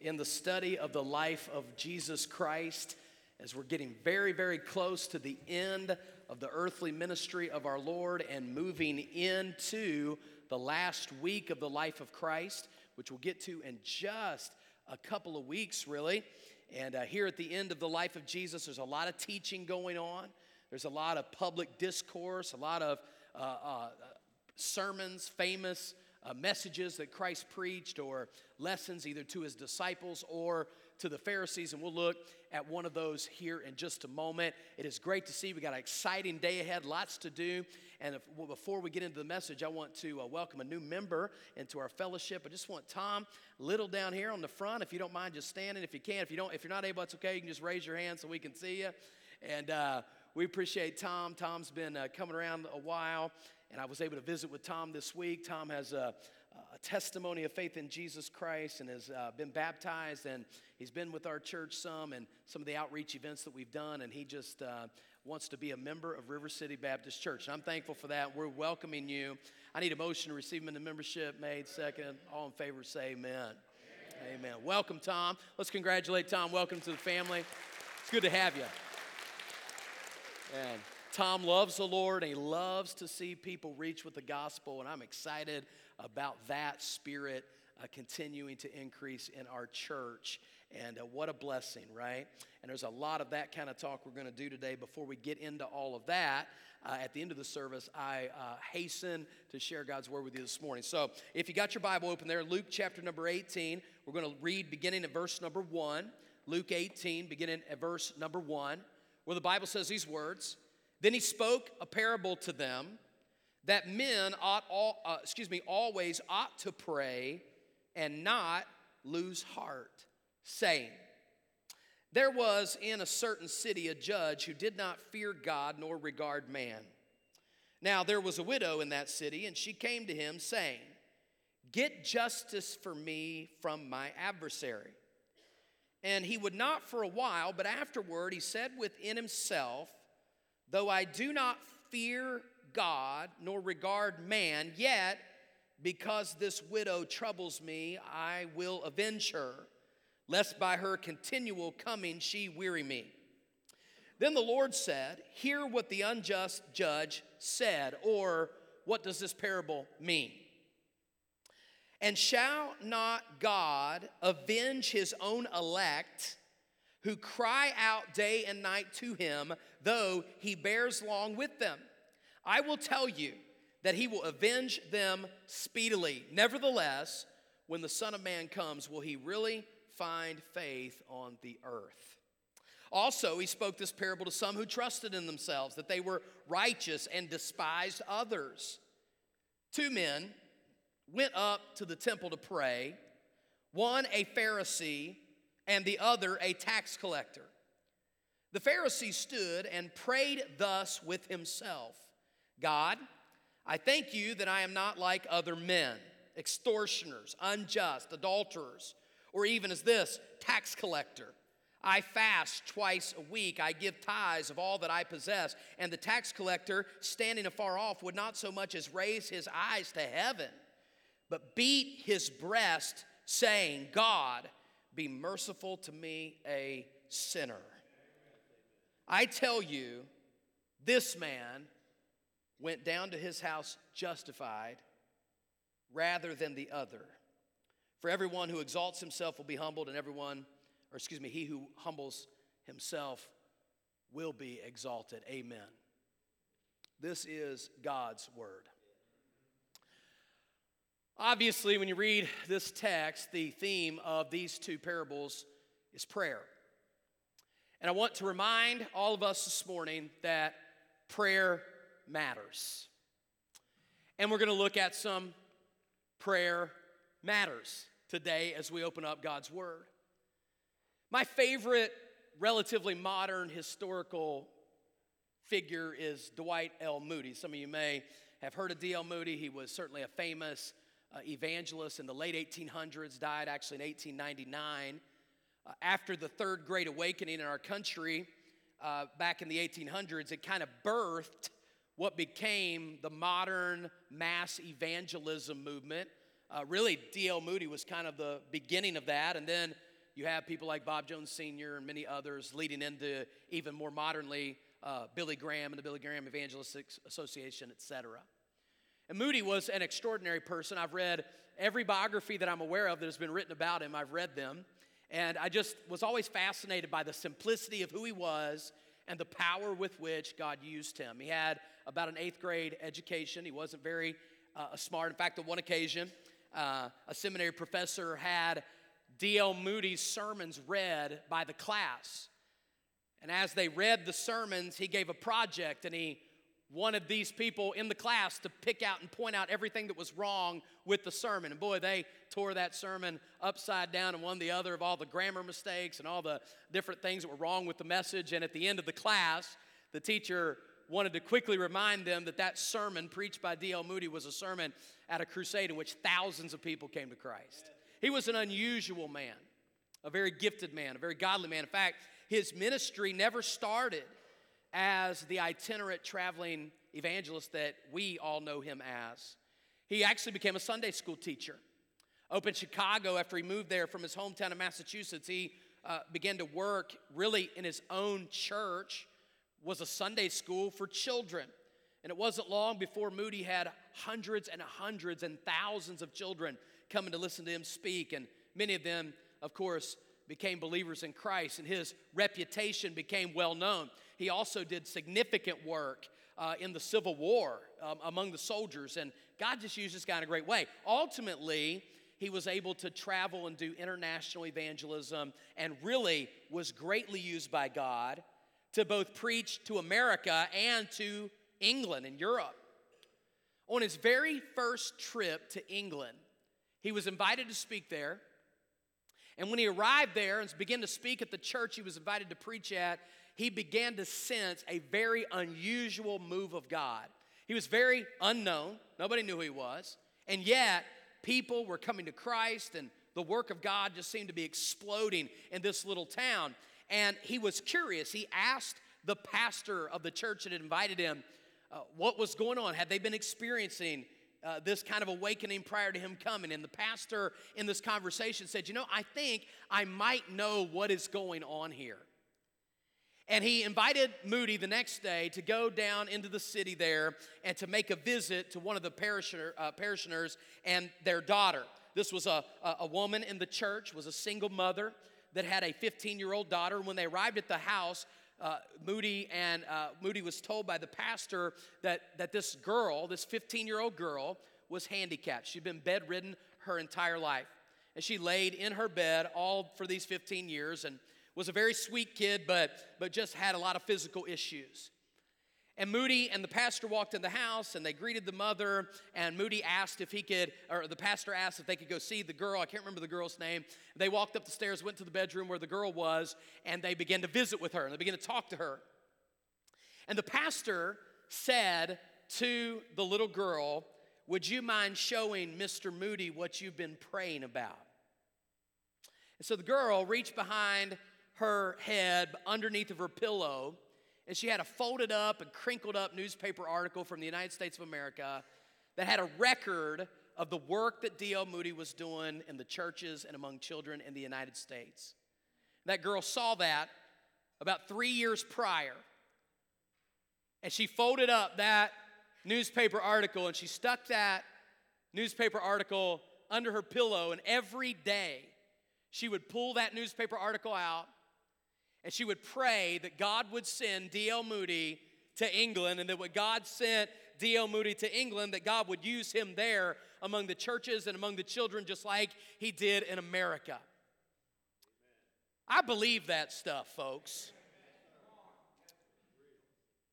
in the study of the life of Jesus Christ as we're getting very, very close to the end of the earthly ministry of our Lord and moving into the last week of the life of Christ, which we'll get to in just a couple of weeks, really. And uh, here at the end of the life of Jesus, there's a lot of teaching going on. There's a lot of public discourse, a lot of uh, uh, sermons, famous uh, messages that Christ preached, or lessons either to his disciples or to the Pharisees. And we'll look at one of those here in just a moment. It is great to see. We got an exciting day ahead, lots to do. And if, well, before we get into the message, I want to uh, welcome a new member into our fellowship. I just want Tom Little down here on the front. If you don't mind, just standing. If you can, if you don't, if you're not able, it's okay. You can just raise your hand so we can see you. And uh, we appreciate Tom. Tom's been uh, coming around a while, and I was able to visit with Tom this week. Tom has a, a testimony of faith in Jesus Christ and has uh, been baptized, and he's been with our church some and some of the outreach events that we've done, and he just uh, wants to be a member of River City Baptist Church. And I'm thankful for that. We're welcoming you. I need a motion to receive him into membership made. Second, all in favor say amen. amen. Amen. Welcome, Tom. Let's congratulate Tom. Welcome to the family. It's good to have you. And Tom loves the Lord and he loves to see people reach with the gospel, and I'm excited about that spirit uh, continuing to increase in our church. And uh, what a blessing, right? And there's a lot of that kind of talk we're going to do today. Before we get into all of that, uh, at the end of the service, I uh, hasten to share God's word with you this morning. So if you got your Bible open there, Luke chapter number 18, we're going to read beginning at verse number 1. Luke 18, beginning at verse number 1, where the Bible says these words Then he spoke a parable to them that men ought all, uh, excuse me, always ought to pray and not lose heart, saying, There was in a certain city a judge who did not fear God nor regard man. Now there was a widow in that city, and she came to him, saying, Get justice for me from my adversary. And he would not for a while, but afterward he said within himself, Though I do not fear God nor regard man, yet because this widow troubles me, I will avenge her, lest by her continual coming she weary me. Then the Lord said, Hear what the unjust judge said, or what does this parable mean? And shall not God avenge his own elect who cry out day and night to him, though he bears long with them? I will tell you that he will avenge them speedily. Nevertheless, when the Son of Man comes, will he really find faith on the earth? Also, he spoke this parable to some who trusted in themselves that they were righteous and despised others. Two men went up to the temple to pray, one a Pharisee and the other a tax collector. The Pharisee stood and prayed thus with himself God, I thank you that I am not like other men, extortioners, unjust, adulterers, or even as this, tax collector. I fast twice a week. I give tithes of all that I possess. And the tax collector, standing afar off, would not so much as raise his eyes to heaven, but beat his breast, saying, God, be merciful to me, a sinner. I tell you, this man went down to his house justified rather than the other. For everyone who exalts himself will be humbled, and everyone, or excuse me, he who humbles himself will be exalted. Amen. This is God's word. Obviously, when you read this text, the theme of these two parables is prayer. And I want to remind all of us this morning that prayer matters. And we're going to look at some prayer matters today as we open up God's Word. My favorite, relatively modern historical figure is Dwight L. Moody. Some of you may have heard of D.L. Moody. He was certainly a famous uh, evangelist in the late 1800s, died actually in 1899. Uh, after the Third Great Awakening in our country, uh, back in the 1800s, it kind of birthed what became the modern mass evangelism movement. Uh, really, D.L. Moody was kind of the beginning of that. And then you have people like Bob Jones Sr. and many others leading into even more modernly uh, Billy Graham and the Billy Graham Evangelistic Association, etc. And Moody was an extraordinary person. I've read every biography that I'm aware of that has been written about him, I've read them. And I just was always fascinated by the simplicity of who he was and the power with which God used him. He had about an eighth grade education. He wasn't very uh, smart. In fact, on one occasion, uh, a seminary professor had D.L. Moody's sermons read by the class. And as they read the sermons, he gave a project and he wanted these people in the class to pick out and point out everything that was wrong with the sermon. And boy, they tore that sermon upside down and one the other of all the grammar mistakes and all the different things that were wrong with the message. And at the end of the class, the teacher wanted to quickly remind them that that sermon preached by D.L. Moody was a sermon at a crusade in which thousands of people came to Christ. He was an unusual man, a very gifted man, a very godly man. In fact, his ministry never started as the itinerant traveling evangelist that we all know him as. He actually became a Sunday school teacher. Up in Chicago, after he moved there from his hometown of Massachusetts, he uh, began to work really in his own church, was a Sunday school for children. And it wasn't long before Moody had hundreds and hundreds and thousands of children coming to listen to him speak. And many of them, of course, became believers in Christ, and his reputation became well known. He also did significant work uh, in the Civil War um, among the soldiers, and God just used this guy in a great way. Ultimately, he was able to travel and do international evangelism and really was greatly used by God to both preach to America and to England and Europe. On his very first trip to England, he was invited to speak there. And when he arrived there and began to speak at the church he was invited to preach at, he began to sense a very unusual move of God. He was very unknown, nobody knew who he was, and yet people were coming to Christ, and the work of God just seemed to be exploding in this little town. And he was curious. He asked the pastor of the church that had invited him uh, what was going on. Had they been experiencing uh, this kind of awakening prior to him coming. And the pastor in this conversation said, You know, I think I might know what is going on here. And he invited Moody the next day to go down into the city there and to make a visit to one of the parishioner, uh, parishioners and their daughter. This was a, a woman in the church, was a single mother that had a 15 year old daughter. When they arrived at the house, uh, Moody and uh, Moody was told by the pastor that, that this girl, this 15 year old girl, was handicapped. She'd been bedridden her entire life. And she laid in her bed all for these 15 years and was a very sweet kid, but, but just had a lot of physical issues. And Moody and the pastor walked in the house and they greeted the mother. And Moody asked if he could, or the pastor asked if they could go see the girl. I can't remember the girl's name. They walked up the stairs, went to the bedroom where the girl was, and they began to visit with her and they began to talk to her. And the pastor said to the little girl, Would you mind showing Mr. Moody what you've been praying about? And so the girl reached behind her head underneath of her pillow, and she had a folded up and crinkled up newspaper article from the United States of America that had a record of the work that D.L. Moody was doing in the churches and among children in the United States. That girl saw that about three years prior, and she folded up that newspaper article and she stuck that newspaper article under her pillow, and every day she would pull that newspaper article out and she would pray that God would send D.L. Moody to England, and that when God sent D.L. Moody to England, that God would use him there among the churches and among the children, just like he did in America. I believe that stuff, folks.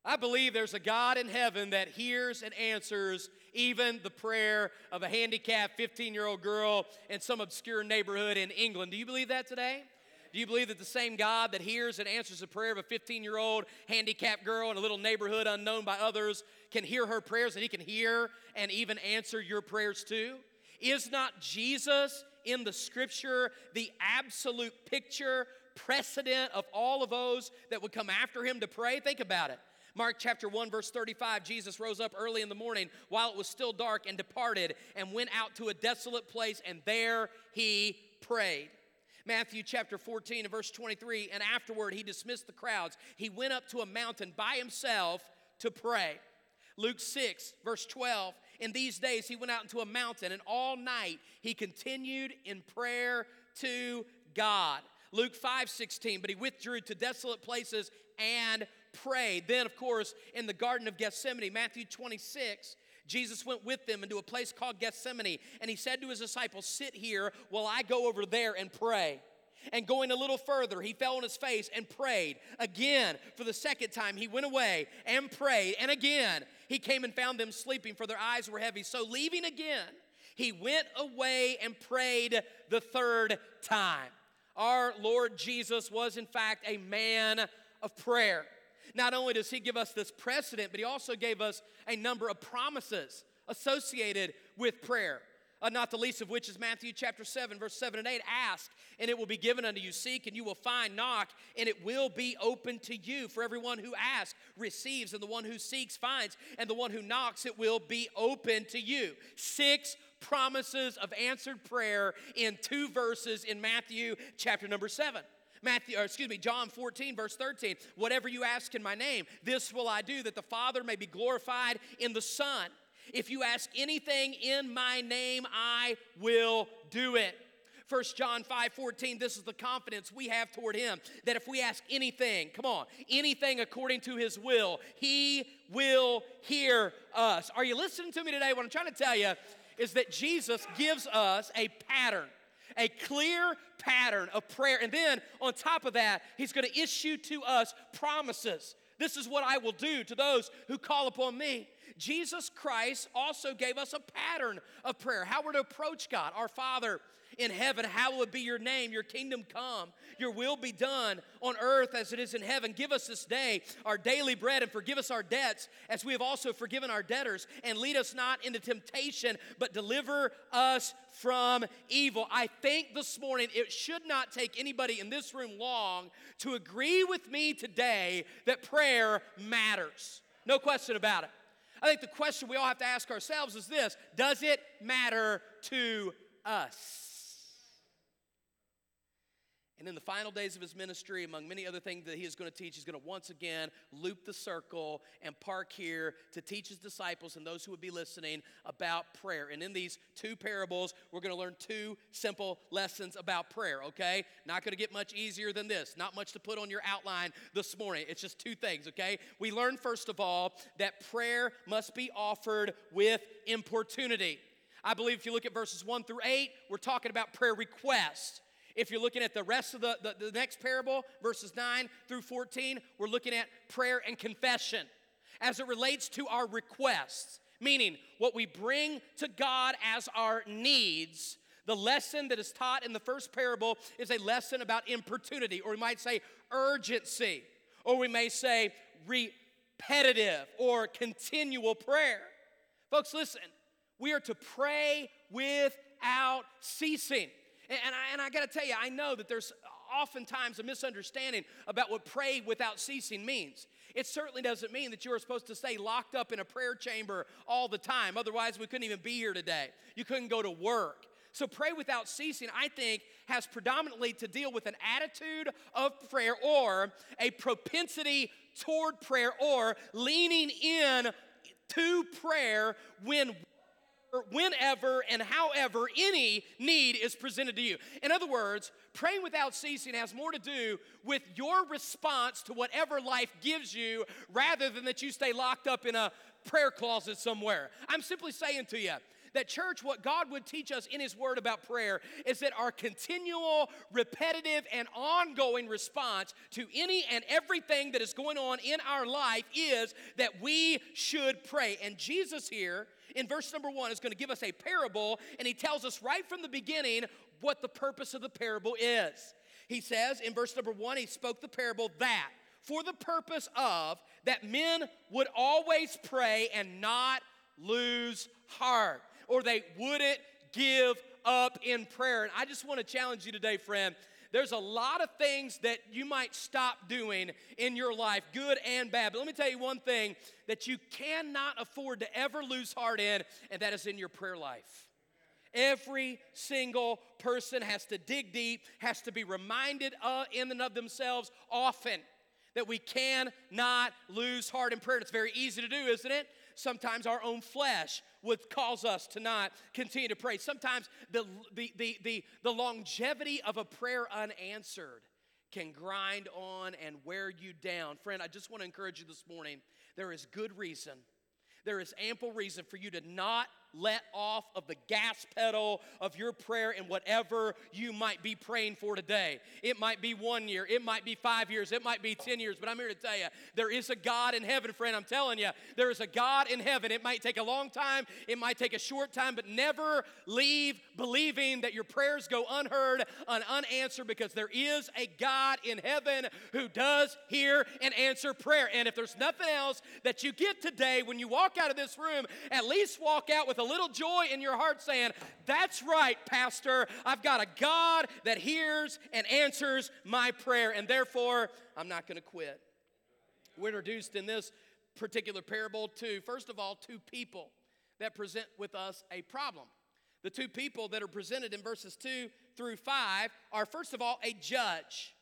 I believe there's a God in heaven that hears and answers even the prayer of a handicapped 15 year old girl in some obscure neighborhood in England. Do you believe that today? Do you believe that the same God that hears and answers the prayer of a 15 year old handicapped girl in a little neighborhood unknown by others can hear her prayers and he can hear and even answer your prayers too? Is not Jesus in the scripture the absolute picture, precedent of all of those that would come after him to pray? Think about it. Mark chapter 1, verse 35 Jesus rose up early in the morning while it was still dark and departed and went out to a desolate place, and there he prayed. Matthew chapter 14 and verse 23, and afterward he dismissed the crowds. He went up to a mountain by himself to pray. Luke 6, verse 12, in these days he went out into a mountain, and all night he continued in prayer to God. Luke 5, 16, but he withdrew to desolate places and prayed. Then, of course, in the Garden of Gethsemane, Matthew 26, Jesus went with them into a place called Gethsemane, and he said to his disciples, Sit here while I go over there and pray. And going a little further, he fell on his face and prayed. Again, for the second time, he went away and prayed. And again, he came and found them sleeping, for their eyes were heavy. So, leaving again, he went away and prayed the third time. Our Lord Jesus was, in fact, a man of prayer. Not only does he give us this precedent, but he also gave us a number of promises associated with prayer. Uh, not the least of which is Matthew chapter 7, verse 7 and 8. Ask, and it will be given unto you. Seek, and you will find. Knock, and it will be open to you. For everyone who asks receives, and the one who seeks finds, and the one who knocks, it will be open to you. Six promises of answered prayer in two verses in Matthew chapter number 7. Matthew, or excuse me, John 14, verse 13. Whatever you ask in my name, this will I do, that the Father may be glorified in the Son. If you ask anything in my name, I will do it. 1 John 5 14, this is the confidence we have toward him that if we ask anything, come on, anything according to his will, he will hear us. Are you listening to me today? What I'm trying to tell you is that Jesus gives us a pattern a clear pattern of prayer. And then on top of that, he's going to issue to us promises. This is what I will do to those who call upon me. Jesus Christ also gave us a pattern of prayer, how we're to approach God. Our Father, in heaven, hallowed be your name, your kingdom come, your will be done on earth as it is in heaven. Give us this day our daily bread and forgive us our debts as we have also forgiven our debtors. And lead us not into temptation, but deliver us from evil. I think this morning it should not take anybody in this room long to agree with me today that prayer matters. No question about it. I think the question we all have to ask ourselves is this Does it matter to us? And in the final days of his ministry, among many other things that he is going to teach, he's going to once again loop the circle and park here to teach his disciples and those who would be listening about prayer. And in these two parables, we're going to learn two simple lessons about prayer, okay? Not going to get much easier than this. Not much to put on your outline this morning. It's just two things, okay? We learn, first of all, that prayer must be offered with importunity. I believe if you look at verses 1 through 8, we're talking about prayer requests. If you're looking at the rest of the, the, the next parable, verses 9 through 14, we're looking at prayer and confession as it relates to our requests, meaning what we bring to God as our needs. The lesson that is taught in the first parable is a lesson about importunity, or we might say urgency, or we may say repetitive or continual prayer. Folks, listen, we are to pray without ceasing. And, I, and I got to tell you, I know that there's oftentimes a misunderstanding about what pray without ceasing means. It certainly doesn't mean that you are supposed to stay locked up in a prayer chamber all the time. Otherwise, we couldn't even be here today. You couldn't go to work. So, pray without ceasing, I think, has predominantly to deal with an attitude of prayer or a propensity toward prayer or leaning in to prayer when whenever and however any need is presented to you. In other words, praying without ceasing has more to do with your response to whatever life gives you rather than that you stay locked up in a prayer closet somewhere. I'm simply saying to you, that church, what God would teach us in His Word about prayer is that our continual, repetitive, and ongoing response to any and everything that is going on in our life is that we should pray. And Jesus here in verse number one is going to give us a parable, and he tells us right from the beginning what the purpose of the parable is. He says in verse number one, he spoke the parable that for the purpose of that men would always pray and not lose heart, or they wouldn't give up in prayer. And I just want to challenge you today, friend there's a lot of things that you might stop doing in your life, good and bad. But let me tell you one thing that you cannot afford to ever lose heart in, and that is in your prayer life. Every single person has to dig deep, has to be reminded of, in and of themselves often that we cannot lose heart in prayer. It's very easy to do, isn't it? Sometimes our own flesh would cause us to not continue to pray. Sometimes the, the, the, the, the longevity of a prayer unanswered can grind on and wear you down. Friend, I just want to encourage you this morning. There is good reason, there is ample reason for you to not let off of the gas pedal of your prayer and whatever you might be praying for today. It might be one year, it might be five years, it might be 10 years, but I'm here to tell you there is a God in heaven, friend. I'm telling you, there is a God in heaven. It might take a long time, it might take a short time, but never leave believing that your prayers go unheard and unanswered because there is a God in heaven who does hear and answer prayer. And if there's nothing else that you get today when you walk out of this room, at least walk out with a little joy in your heart saying, That's right, Pastor. I've got a God that hears and answers my prayer, and therefore I'm not going to quit. We're introduced in this particular parable to, first of all, two people that present with us a problem. The two people that are presented in verses 2 through 5 are, first of all, a judge.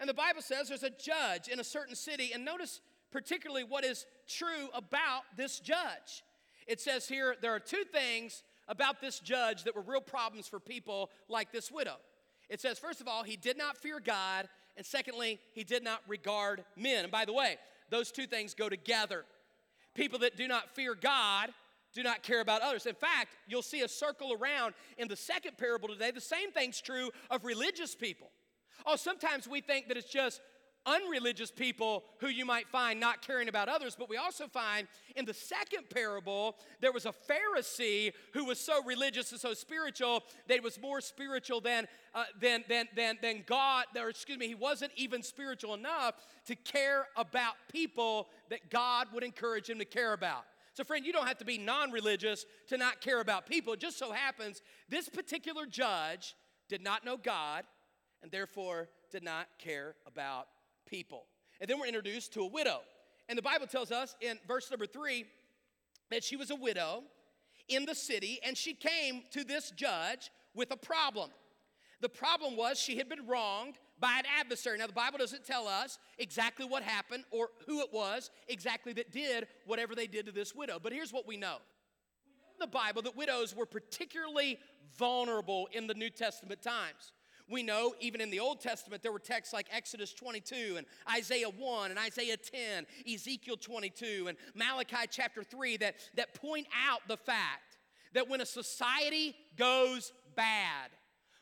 And the Bible says there's a judge in a certain city, and notice particularly what is true about this judge. It says here there are two things about this judge that were real problems for people like this widow. It says, first of all, he did not fear God, and secondly, he did not regard men. And by the way, those two things go together. People that do not fear God do not care about others. In fact, you'll see a circle around in the second parable today. The same thing's true of religious people. Oh, sometimes we think that it's just unreligious people who you might find not caring about others, but we also find in the second parable, there was a Pharisee who was so religious and so spiritual that he was more spiritual than, uh, than, than, than, than God, or excuse me, he wasn't even spiritual enough to care about people that God would encourage him to care about. So, friend, you don't have to be non religious to not care about people. It just so happens this particular judge did not know God and therefore did not care about people. And then we're introduced to a widow. And the Bible tells us in verse number three that she was a widow in the city and she came to this judge with a problem. The problem was she had been wronged by an adversary. Now, the Bible doesn't tell us exactly what happened or who it was exactly that did whatever they did to this widow. But here's what we know in the Bible that widows were particularly vulnerable in the New Testament times. We know even in the Old Testament there were texts like Exodus 22 and Isaiah 1 and Isaiah 10, Ezekiel 22 and Malachi chapter 3 that, that point out the fact that when a society goes bad,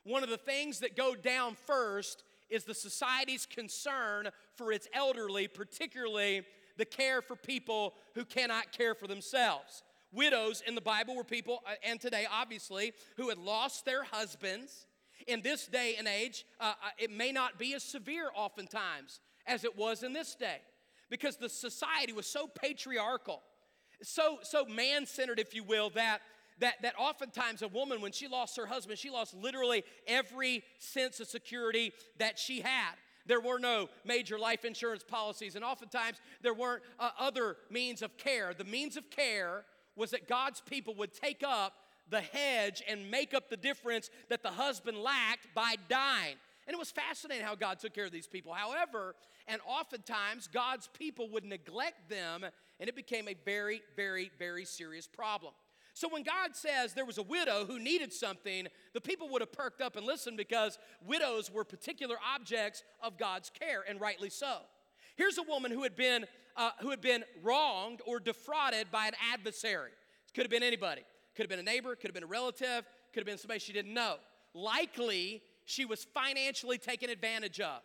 one of the things that go down first is the society's concern for its elderly, particularly the care for people who cannot care for themselves. Widows in the Bible were people, uh, and today obviously, who had lost their husbands in this day and age, uh, uh, it may not be as severe oftentimes as it was in this day because the society was so patriarchal, so, so man centered, if you will, that, that, that oftentimes a woman, when she lost her husband, she lost literally every sense of security that she had. There were no major life insurance policies, and oftentimes there weren't uh, other means of care. The means of care was that God's people would take up the hedge and make up the difference that the husband lacked by dying. And it was fascinating how God took care of these people. However, and oftentimes God's people would neglect them, and it became a very, very, very serious problem. So when God says there was a widow who needed something, the people would have perked up and listened because widows were particular objects of God's care, and rightly so. Here's a woman who had been, uh, who had been wronged or defrauded by an adversary. It could have been anybody. Could have been a neighbor, could have been a relative, could have been somebody she didn't know. Likely, she was financially taken advantage of.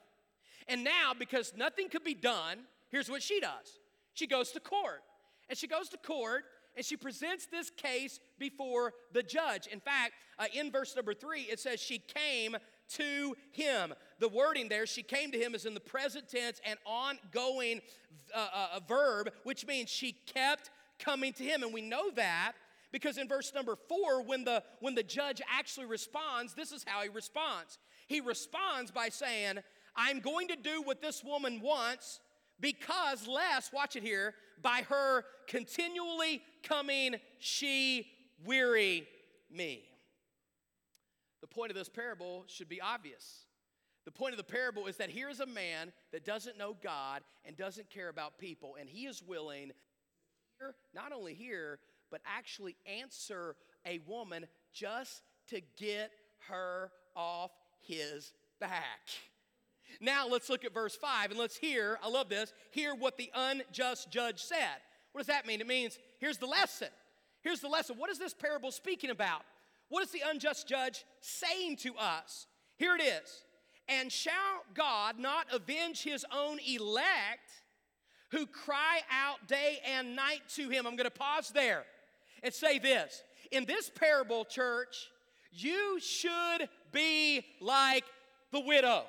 And now, because nothing could be done, here's what she does she goes to court. And she goes to court and she presents this case before the judge. In fact, uh, in verse number three, it says she came to him. The wording there, she came to him, is in the present tense and ongoing uh, uh, verb, which means she kept coming to him. And we know that because in verse number four, when the, when the judge actually responds, this is how he responds. He responds by saying, I'm going to do what this woman wants because, less, watch it here, by her continually coming, she weary me. the point of this parable should be obvious. The point of the parable is that here's a man that doesn't know God and doesn't care about people, and he is willing not only hear, but actually answer a woman just to get her off his back. Now let's look at verse 5 and let's hear, I love this, hear what the unjust judge said. What does that mean? It means here's the lesson. Here's the lesson. What is this parable speaking about? What is the unjust judge saying to us? Here it is. And shall God not avenge his own elect who cry out day and night to him? I'm going to pause there and say this. In this parable, church, you should be like the widow.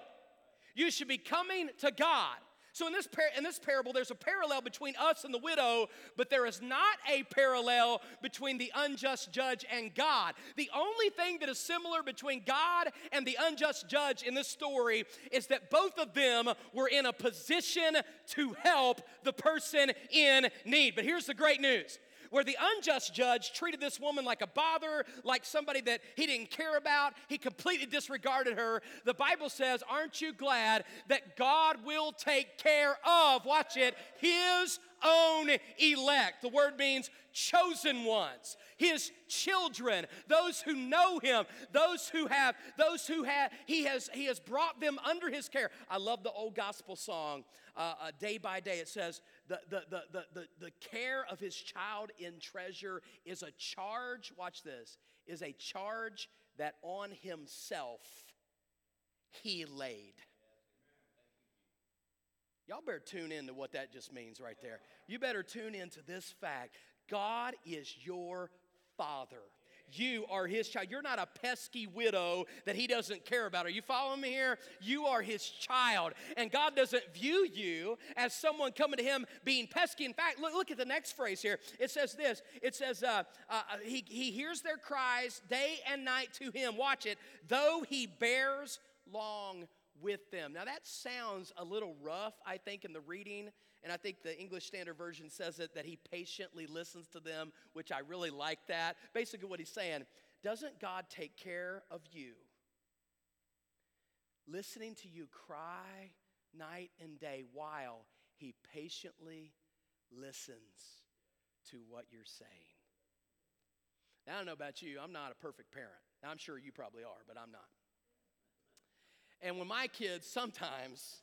You should be coming to God. So in this, par- in this parable, there's a parallel between us and the widow, but there is not a parallel between the unjust judge and God. The only thing that is similar between God and the unjust judge in this story is that both of them were in a position to help the person in need. But here's the great news where the unjust judge treated this woman like a bother, like somebody that he didn't care about. He completely disregarded her. The Bible says, Aren't you glad that God will take care of, watch it, his own elect? The word means chosen ones his children those who know him those who have those who have he has he has brought them under his care i love the old gospel song uh, uh, day by day it says the, the, the, the, the, the care of his child in treasure is a charge, watch this, is a charge that on himself he laid. Y'all better tune in to what that just means right there. You better tune into this fact God is your father. You are his child. You're not a pesky widow that he doesn't care about. Are you following me here? You are his child. And God doesn't view you as someone coming to him being pesky. In fact, look, look at the next phrase here. It says this it says, uh, uh, he, he hears their cries day and night to him. Watch it. Though he bears long with them. Now, that sounds a little rough, I think, in the reading. And I think the English Standard Version says it that he patiently listens to them, which I really like that. Basically, what he's saying doesn't God take care of you? Listening to you cry night and day while he patiently listens to what you're saying. Now, I don't know about you, I'm not a perfect parent. Now, I'm sure you probably are, but I'm not. And when my kids sometimes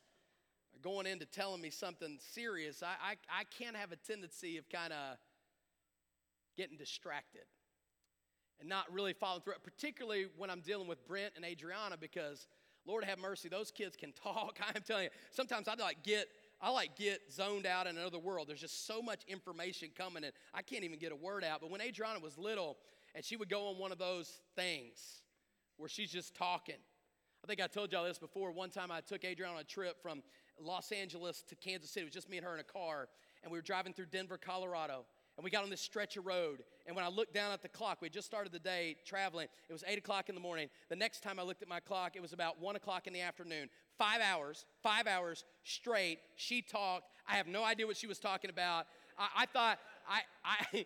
are going into telling me something serious, I, I, I can't have a tendency of kind of getting distracted and not really following through, particularly when I'm dealing with Brent and Adriana, because Lord have mercy, those kids can talk. I'm telling you, sometimes I like get I like get zoned out in another world. There's just so much information coming and I can't even get a word out. But when Adriana was little and she would go on one of those things where she's just talking, I think I told y'all this before. One time I took Adrian on a trip from Los Angeles to Kansas City. It was just me and her in a car, and we were driving through Denver, Colorado. And we got on this stretch of road. And when I looked down at the clock, we just started the day traveling. It was 8 o'clock in the morning. The next time I looked at my clock, it was about 1 o'clock in the afternoon. Five hours, five hours straight. She talked. I have no idea what she was talking about. I, I thought, I, I,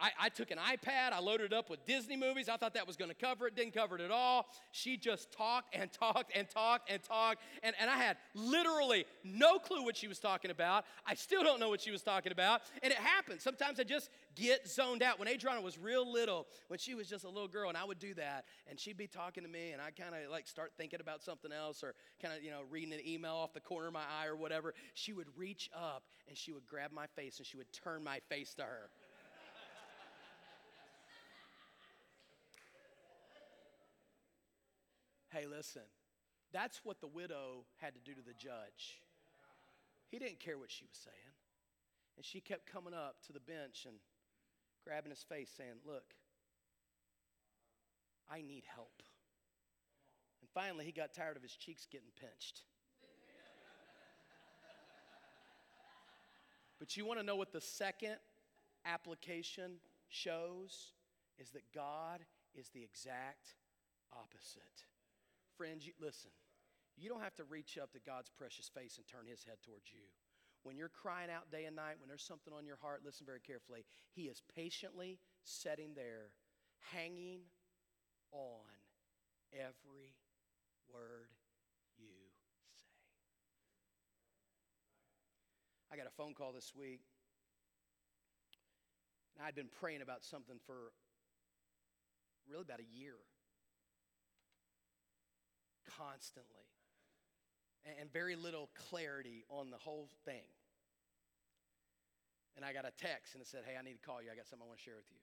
I, I took an iPad, I loaded it up with Disney movies. I thought that was going to cover it, didn't cover it at all. She just talked and talked and talked and talked. And, and I had literally no clue what she was talking about. I still don't know what she was talking about. And it happens. Sometimes I just get zoned out. When Adriana was real little, when she was just a little girl, and I would do that, and she'd be talking to me, and I kind of like start thinking about something else or kind of, you know, reading an email off the corner of my eye or whatever, she would reach up and she would grab my face and she would turn my face to her. hey, listen, that's what the widow had to do to the judge. He didn't care what she was saying. And she kept coming up to the bench and grabbing his face, saying, Look, I need help. And finally, he got tired of his cheeks getting pinched. but you want to know what the second application shows? Is that God is the exact opposite. Friends, you, listen, you don't have to reach up to God's precious face and turn his head towards you. When you're crying out day and night, when there's something on your heart, listen very carefully. He is patiently sitting there, hanging on every word you say. I got a phone call this week, and I'd been praying about something for really about a year. Constantly. And very little clarity on the whole thing. And I got a text and it said, Hey, I need to call you. I got something I want to share with you.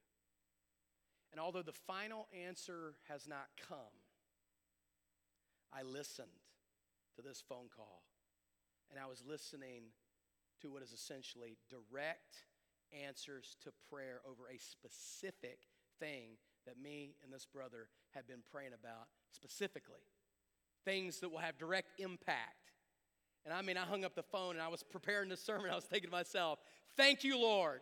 And although the final answer has not come, I listened to this phone call. And I was listening to what is essentially direct answers to prayer over a specific thing that me and this brother have been praying about specifically. Things that will have direct impact. And I mean, I hung up the phone and I was preparing the sermon. I was thinking to myself, thank you, Lord.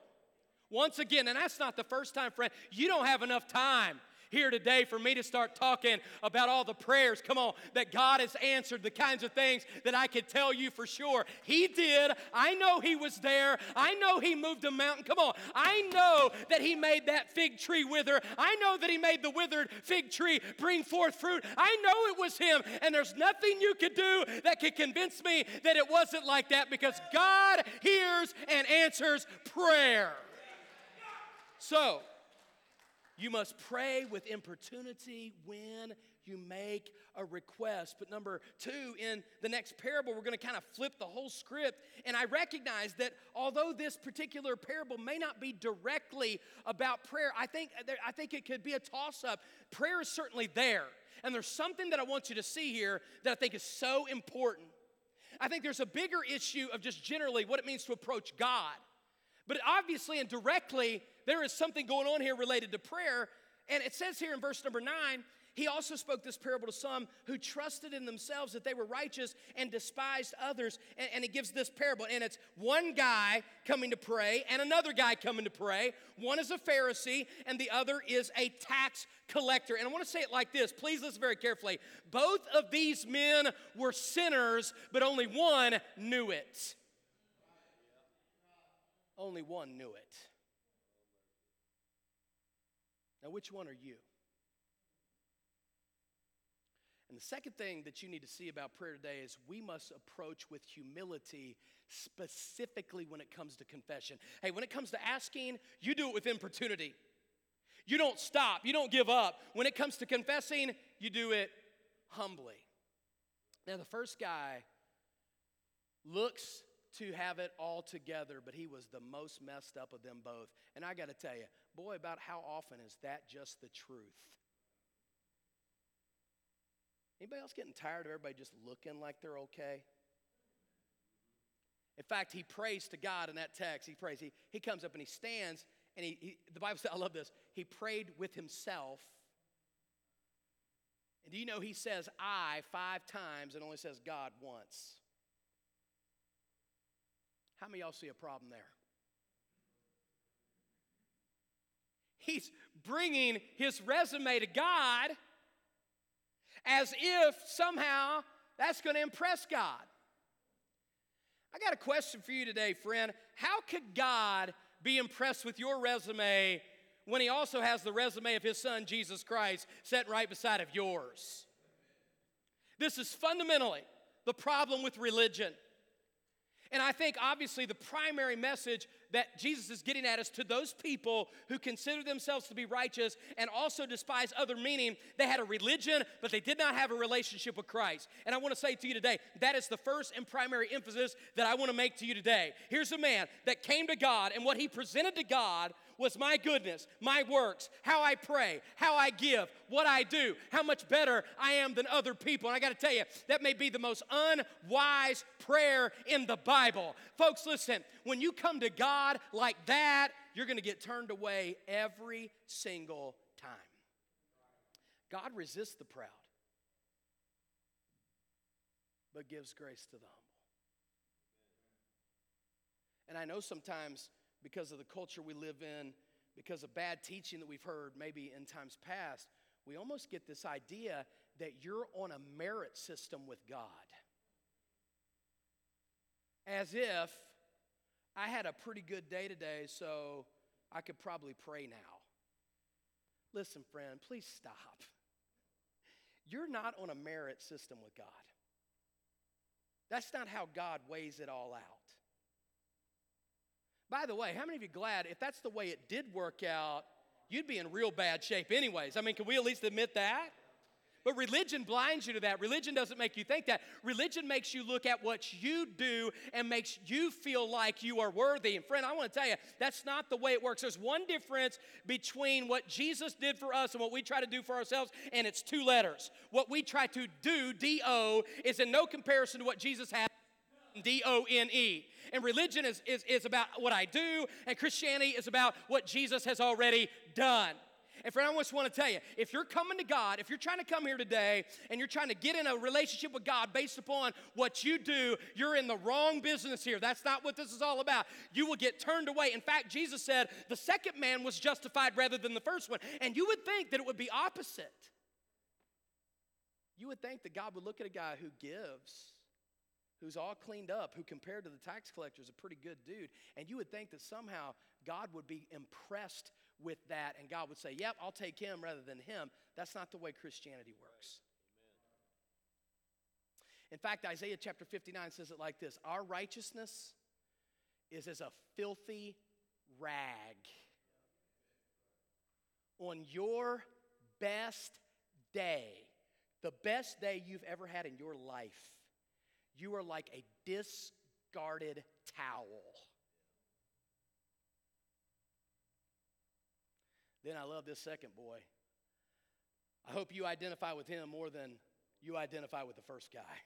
Once again, and that's not the first time, friend, you don't have enough time here today for me to start talking about all the prayers, come on, that God has answered, the kinds of things that I could tell you for sure. He did. I know He was there. I know He moved a mountain. Come on. I know that He made that fig tree wither. I know that He made the withered fig tree bring forth fruit. I know it was Him, and there's nothing you could do that could convince me that it wasn't like that because God hears and answers prayer. So, you must pray with importunity when you make a request. But number two, in the next parable, we're going to kind of flip the whole script. And I recognize that although this particular parable may not be directly about prayer, I think, uh, I think it could be a toss up. Prayer is certainly there. And there's something that I want you to see here that I think is so important. I think there's a bigger issue of just generally what it means to approach God. But obviously and directly, there is something going on here related to prayer. And it says here in verse number nine, he also spoke this parable to some who trusted in themselves that they were righteous and despised others. And, and, he gives this parable. And it's one guy coming to pray and another guy coming to pray. One is a Pharisee and the other is a tax collector. And I want to say it like this. Please listen very carefully. Both of these men were sinners, but only one knew it. Only one knew it. Now, which one are you? And the second thing that you need to see about prayer today is we must approach with humility, specifically when it comes to confession. Hey, when it comes to asking, you do it with importunity. You don't stop, you don't give up. When it comes to confessing, you do it humbly. Now, the first guy looks to have it all together, but he was the most messed up of them both. And I got to tell you, boy, about how often is that just the truth? Anybody else getting tired of everybody just looking like they're okay? In fact, he prays to God in that text. He prays. He, he comes up and he stands, and he, he the Bible says, I love this. He prayed with himself. And do you know he says I five times and only says God once? How many y'all see a problem there? He's bringing his resume to God as if somehow that's going to impress God. I got a question for you today, friend. How could God be impressed with your resume when he also has the resume of his son, Jesus Christ, set right beside of yours? This is fundamentally the problem with religion. And I think obviously the primary message that Jesus is getting at is to those people who consider themselves to be righteous and also despise other, meaning they had a religion, but they did not have a relationship with Christ. And I want to say to you today, that is the first and primary emphasis that I want to make to you today. Here's a man that came to God, and what he presented to God was my goodness, my works, how I pray, how I give, what I do, how much better I am than other people. And I got to tell you, that may be the most unwise prayer in the Bible. Folks, listen, when you come to God like that, you're going to get turned away every single time. God resists the proud, but gives grace to the humble. And I know sometimes because of the culture we live in, because of bad teaching that we've heard maybe in times past, we almost get this idea that you're on a merit system with God. As if I had a pretty good day today, so I could probably pray now. Listen, friend, please stop. You're not on a merit system with God. That's not how God weighs it all out. By the way, how many of you glad if that's the way it did work out, you'd be in real bad shape anyways? I mean, can we at least admit that? But religion blinds you to that. Religion doesn't make you think that. Religion makes you look at what you do and makes you feel like you are worthy. And friend, I want to tell you, that's not the way it works. There's one difference between what Jesus did for us and what we try to do for ourselves, and it's two letters. What we try to do, D O, is in no comparison to what Jesus had. D O N E. And religion is, is, is about what I do, and Christianity is about what Jesus has already done. And friend, I just want to tell you if you're coming to God, if you're trying to come here today and you're trying to get in a relationship with God based upon what you do, you're in the wrong business here. That's not what this is all about. You will get turned away. In fact, Jesus said the second man was justified rather than the first one. And you would think that it would be opposite. You would think that God would look at a guy who gives who's all cleaned up, who compared to the tax collector is a pretty good dude. And you would think that somehow God would be impressed with that and God would say, Yep, I'll take him rather than him. That's not the way Christianity works. In fact, Isaiah chapter 59 says it like this Our righteousness is as a filthy rag. On your best day, the best day you've ever had in your life, you are like a discarded towel. Then I love this second boy. I hope you identify with him more than you identify with the first guy. Amen.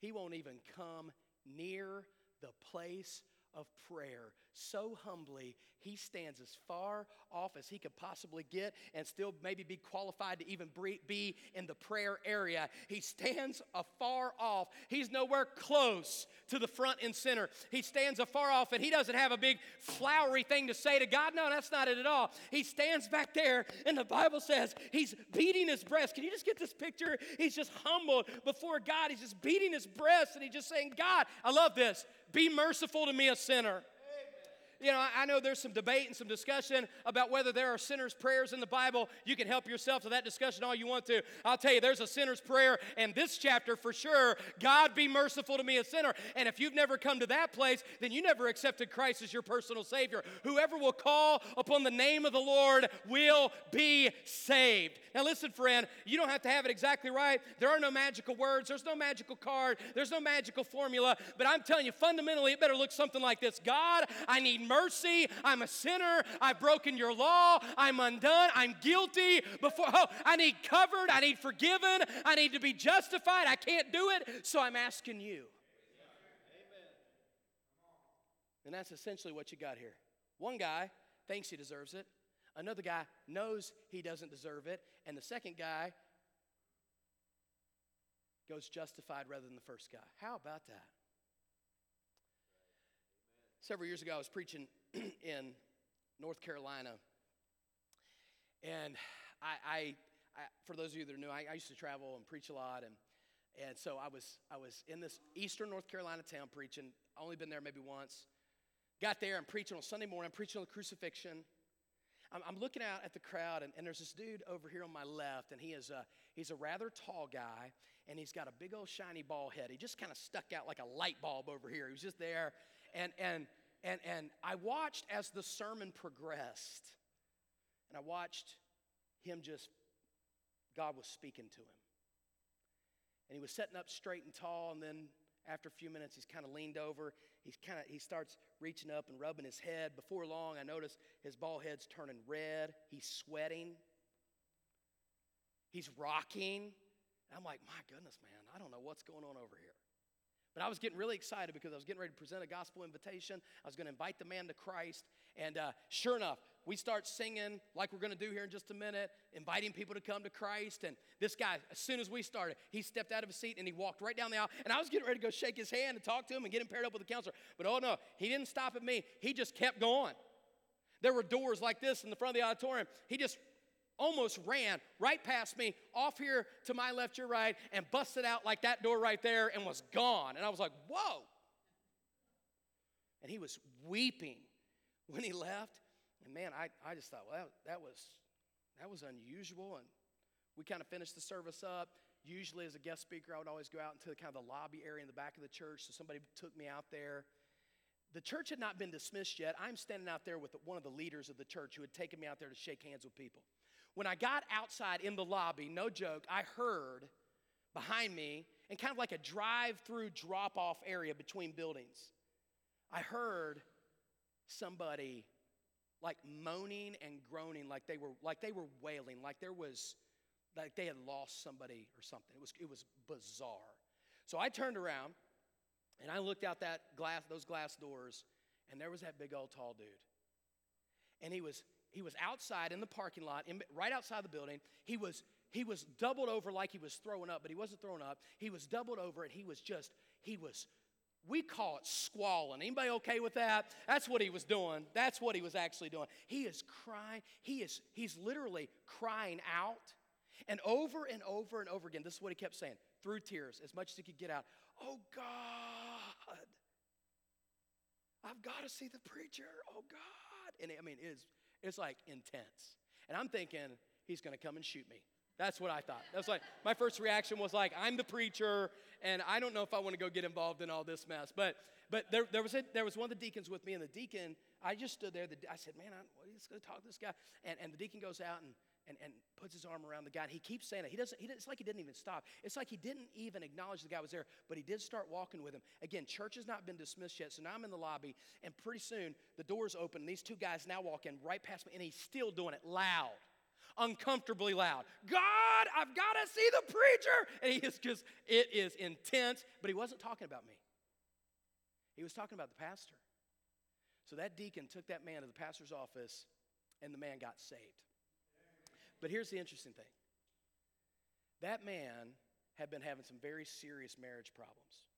He won't even come near the place of prayer. So humbly, he stands as far off as he could possibly get and still maybe be qualified to even be in the prayer area. He stands afar off. He's nowhere close to the front and center. He stands afar off and he doesn't have a big flowery thing to say to God. No, that's not it at all. He stands back there and the Bible says he's beating his breast. Can you just get this picture? He's just humbled before God. He's just beating his breast and he's just saying, God, I love this. Be merciful to me, a sinner you know, I know there's some debate and some discussion about whether there are sinner's prayers in the Bible. You can help yourself to that discussion all you want to. I'll tell you, there's a sinner's prayer in this chapter for sure. God be merciful to me, a sinner. And if you've never come to that place, then you never accepted Christ as your personal Savior. Whoever will call upon the name of the Lord will be saved. Now, listen, friend, you don't have to have it exactly right. There are no magical words, there's no magical card, there's no magical formula. But I'm telling you, fundamentally, it better look something like this God, I need mercy mercy. I'm a sinner. I've broken your law. I'm undone. I'm guilty. Before oh, I need covered. I need forgiven. I need to be justified. I can't do it. So I'm asking you. And that's essentially what you got here. One guy thinks he deserves it. Another guy knows he doesn't deserve it. And the second guy goes justified rather than the first guy. How about that? Several years ago, I was preaching in North Carolina. And I, I, I, for those of you that are new, I, I used to travel and preach a lot. And, and so I was, I was in this eastern North Carolina town preaching. Only been there maybe once. Got there and preaching on Sunday morning. I'm preaching on the crucifixion. I'm, I'm looking out at the crowd, and, and, there's this dude over here on my left, and he is a, he's a rather tall guy, and he's got a big old shiny ball head. He just kind of stuck out like a light bulb over here. He was just there, and, and, and, and I watched as the sermon progressed, and I watched him just, God was speaking to him. And he was setting up straight and tall, and then after a few minutes, he's kind of leaned over. He's kind of he starts reaching up and rubbing his head. Before long, I notice his bald head's turning red. He's sweating. He's rocking. I'm like, my goodness, man, I don't know what's going on over here. But I was getting really excited because I was getting ready to present a gospel invitation. I was going to invite the man to Christ. And uh, sure enough, we start singing like we're going to do here in just a minute, inviting people to come to Christ. And this guy, as soon as we started, he stepped out of his seat and he walked right down the aisle. And I was getting ready to go shake his hand and talk to him and get him paired up with a counselor. But oh no, he didn't stop at me. He just kept going. There were doors like this in the front of the auditorium. He just almost ran right past me, off here to my left, your right, and busted out like that door right there and was gone. And I was like, whoa. And he was weeping when he left. And man, I, I just thought, well, that, that was that was unusual. And we kind of finished the service up. Usually, as a guest speaker, I would always go out into the, kind of the lobby area in the back of the church. So somebody took me out there. The church had not been dismissed yet. I'm standing out there with one of the leaders of the church who had taken me out there to shake hands with people. When I got outside in the lobby, no joke, I heard behind me, in kind of like a drive through drop off area between buildings, I heard somebody like moaning and groaning like they were like they were wailing like there was like they had lost somebody or something. It was it was bizarre. So i turned around and i looked out that glass those glass doors and there was that big old tall dude. And he was he was outside in the parking lot in, right outside the building he was he was doubled over like he was throwing up but he wasn't throwing up he was doubled over and he was just he was we call it squalling. Anybody okay with that? That's what he was doing. That's what he was actually doing. He is crying. He is he's literally crying out. And over and over and over again, this is what he kept saying through tears, as much as he could get out. Oh God, I've got to see the preacher. Oh God. And I mean, it's, it's like intense. And I'm thinking, he's to come and shoot me. That's what I thought. That's like my first reaction was like, I'm the preacher, and I don't know if I want to go get involved in all this mess. But but there, there was a, there was one of the deacons with me, and the deacon, I just stood there. The, I said, man, I'm just to talk to this guy. And, and the deacon goes out and, and, and puts his arm around the guy. And he keeps saying it. He doesn't, he, it's like he didn't even stop. It's like he didn't even acknowledge the guy was there, but he did start walking with him. Again, church has not been dismissed yet. So now I'm in the lobby, and pretty soon the doors open. And these two guys now walk in right past me, and he's still doing it loud uncomfortably loud. God, I've got to see the preacher. And he is just, it is intense, but he wasn't talking about me. He was talking about the pastor. So that deacon took that man to the pastor's office, and the man got saved. But here's the interesting thing that man had been having some very serious marriage problems.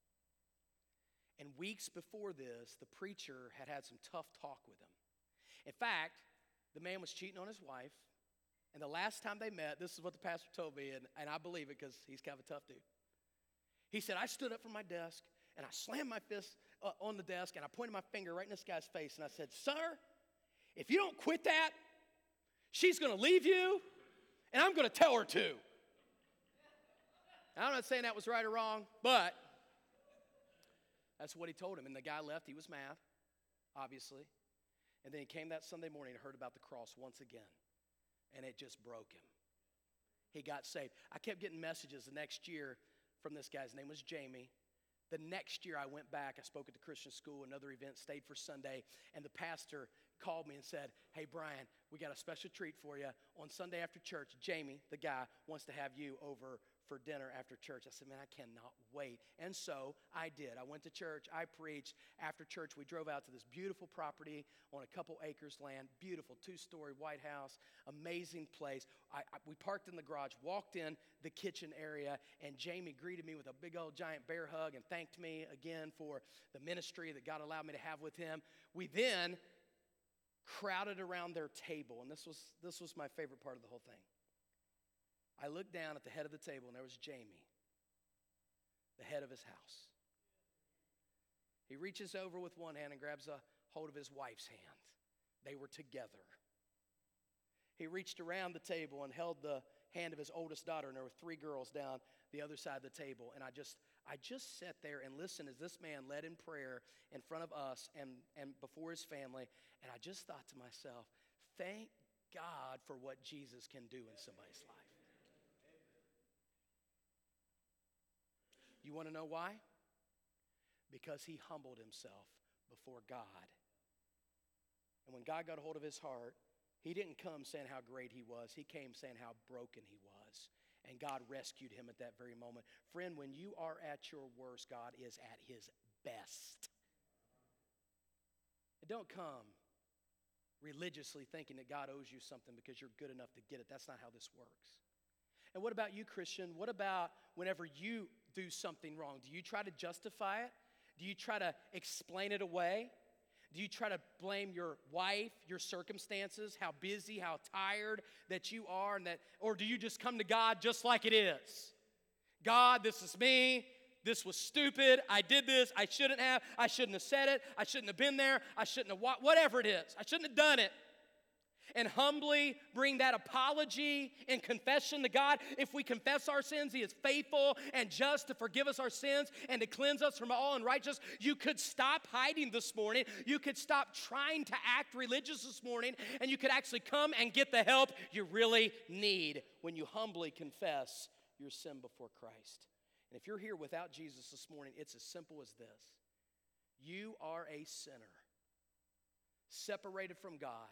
And weeks before this, the preacher had had some tough talk with him. In fact, the man was cheating on his wife. And the last time they met, this is what the pastor told me, and, and I believe it because he's kind of a tough dude. He said, I stood up from my desk and I slammed my fist uh, on the desk and I pointed my finger right in this guy's face and I said, Sir, if you don't quit that, she's gonna leave you and I'm gonna tell her to. I'm not saying that was right or wrong, but that's what he told him. And the guy left, he was mad, obviously. And then he came that Sunday morning and heard about the cross once again and it just broke him. He got saved. I kept getting messages the next year from this guy's name was Jamie. The next year I went back, I spoke at the Christian school, another event, stayed for Sunday, and the pastor called me and said, Hey, Brian, we got a special treat for you. On Sunday after church, Jamie, the guy, wants to have you over for dinner after church. I said, Man, I cannot wait. And so I did. I went to church, I preached. After church, we drove out to this beautiful property on a couple acres land, beautiful two story White House, amazing place. I, I, we parked in the garage, walked in the kitchen area, and Jamie greeted me with a big old giant bear hug and thanked me again for the ministry that God allowed me to have with him. We then crowded around their table, and this was, this was my favorite part of the whole thing. I looked down at the head of the table, and there was Jamie, the head of his house. He reaches over with one hand and grabs a hold of his wife's hand. They were together. He reached around the table and held the hand of his oldest daughter, and there were three girls down the other side of the table. And I just, I just sat there and listened as this man led in prayer in front of us and, and before his family. And I just thought to myself, thank God for what Jesus can do in somebody's life. You want to know why? Because he humbled himself before God. And when God got a hold of his heart, he didn't come saying how great he was, he came saying how broken he was. And God rescued him at that very moment. Friend, when you are at your worst, God is at his best. And don't come religiously thinking that God owes you something because you're good enough to get it. That's not how this works. And what about you, Christian? What about whenever you do something wrong? Do you try to justify it? Do you try to explain it away? Do you try to blame your wife, your circumstances, how busy, how tired that you are, and that, or do you just come to God just like it is? God, this is me. This was stupid. I did this. I shouldn't have. I shouldn't have said it. I shouldn't have been there. I shouldn't have, whatever it is. I shouldn't have done it. And humbly bring that apology and confession to God. If we confess our sins, He is faithful and just to forgive us our sins and to cleanse us from all unrighteousness. You could stop hiding this morning. You could stop trying to act religious this morning, and you could actually come and get the help you really need when you humbly confess your sin before Christ. And if you're here without Jesus this morning, it's as simple as this you are a sinner, separated from God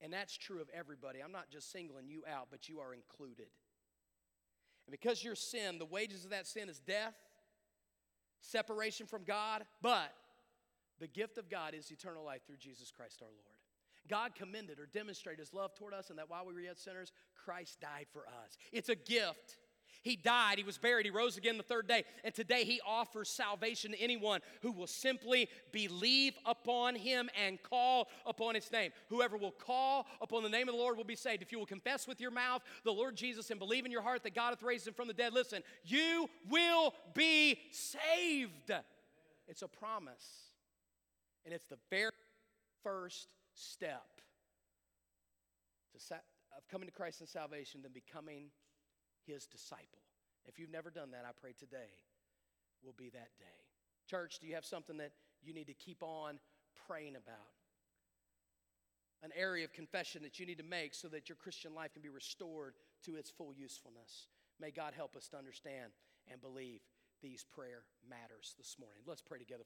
and that's true of everybody. I'm not just singling you out, but you are included. And because your sin, the wages of that sin is death, separation from God, but the gift of God is eternal life through Jesus Christ our Lord. God commended or demonstrated his love toward us, and that while we were yet sinners, Christ died for us. It's a gift. He died, he was buried, he rose again the third day, and today he offers salvation to anyone who will simply believe upon him and call upon his name. Whoever will call upon the name of the Lord will be saved. If you will confess with your mouth the Lord Jesus and believe in your heart that God hath raised him from the dead, listen, you will be saved. It's a promise, and it's the very first step to sa- of coming to Christ in salvation, then becoming his disciple. If you've never done that, I pray today will be that day. Church, do you have something that you need to keep on praying about? An area of confession that you need to make so that your Christian life can be restored to its full usefulness. May God help us to understand and believe these prayer matters this morning. Let's pray together.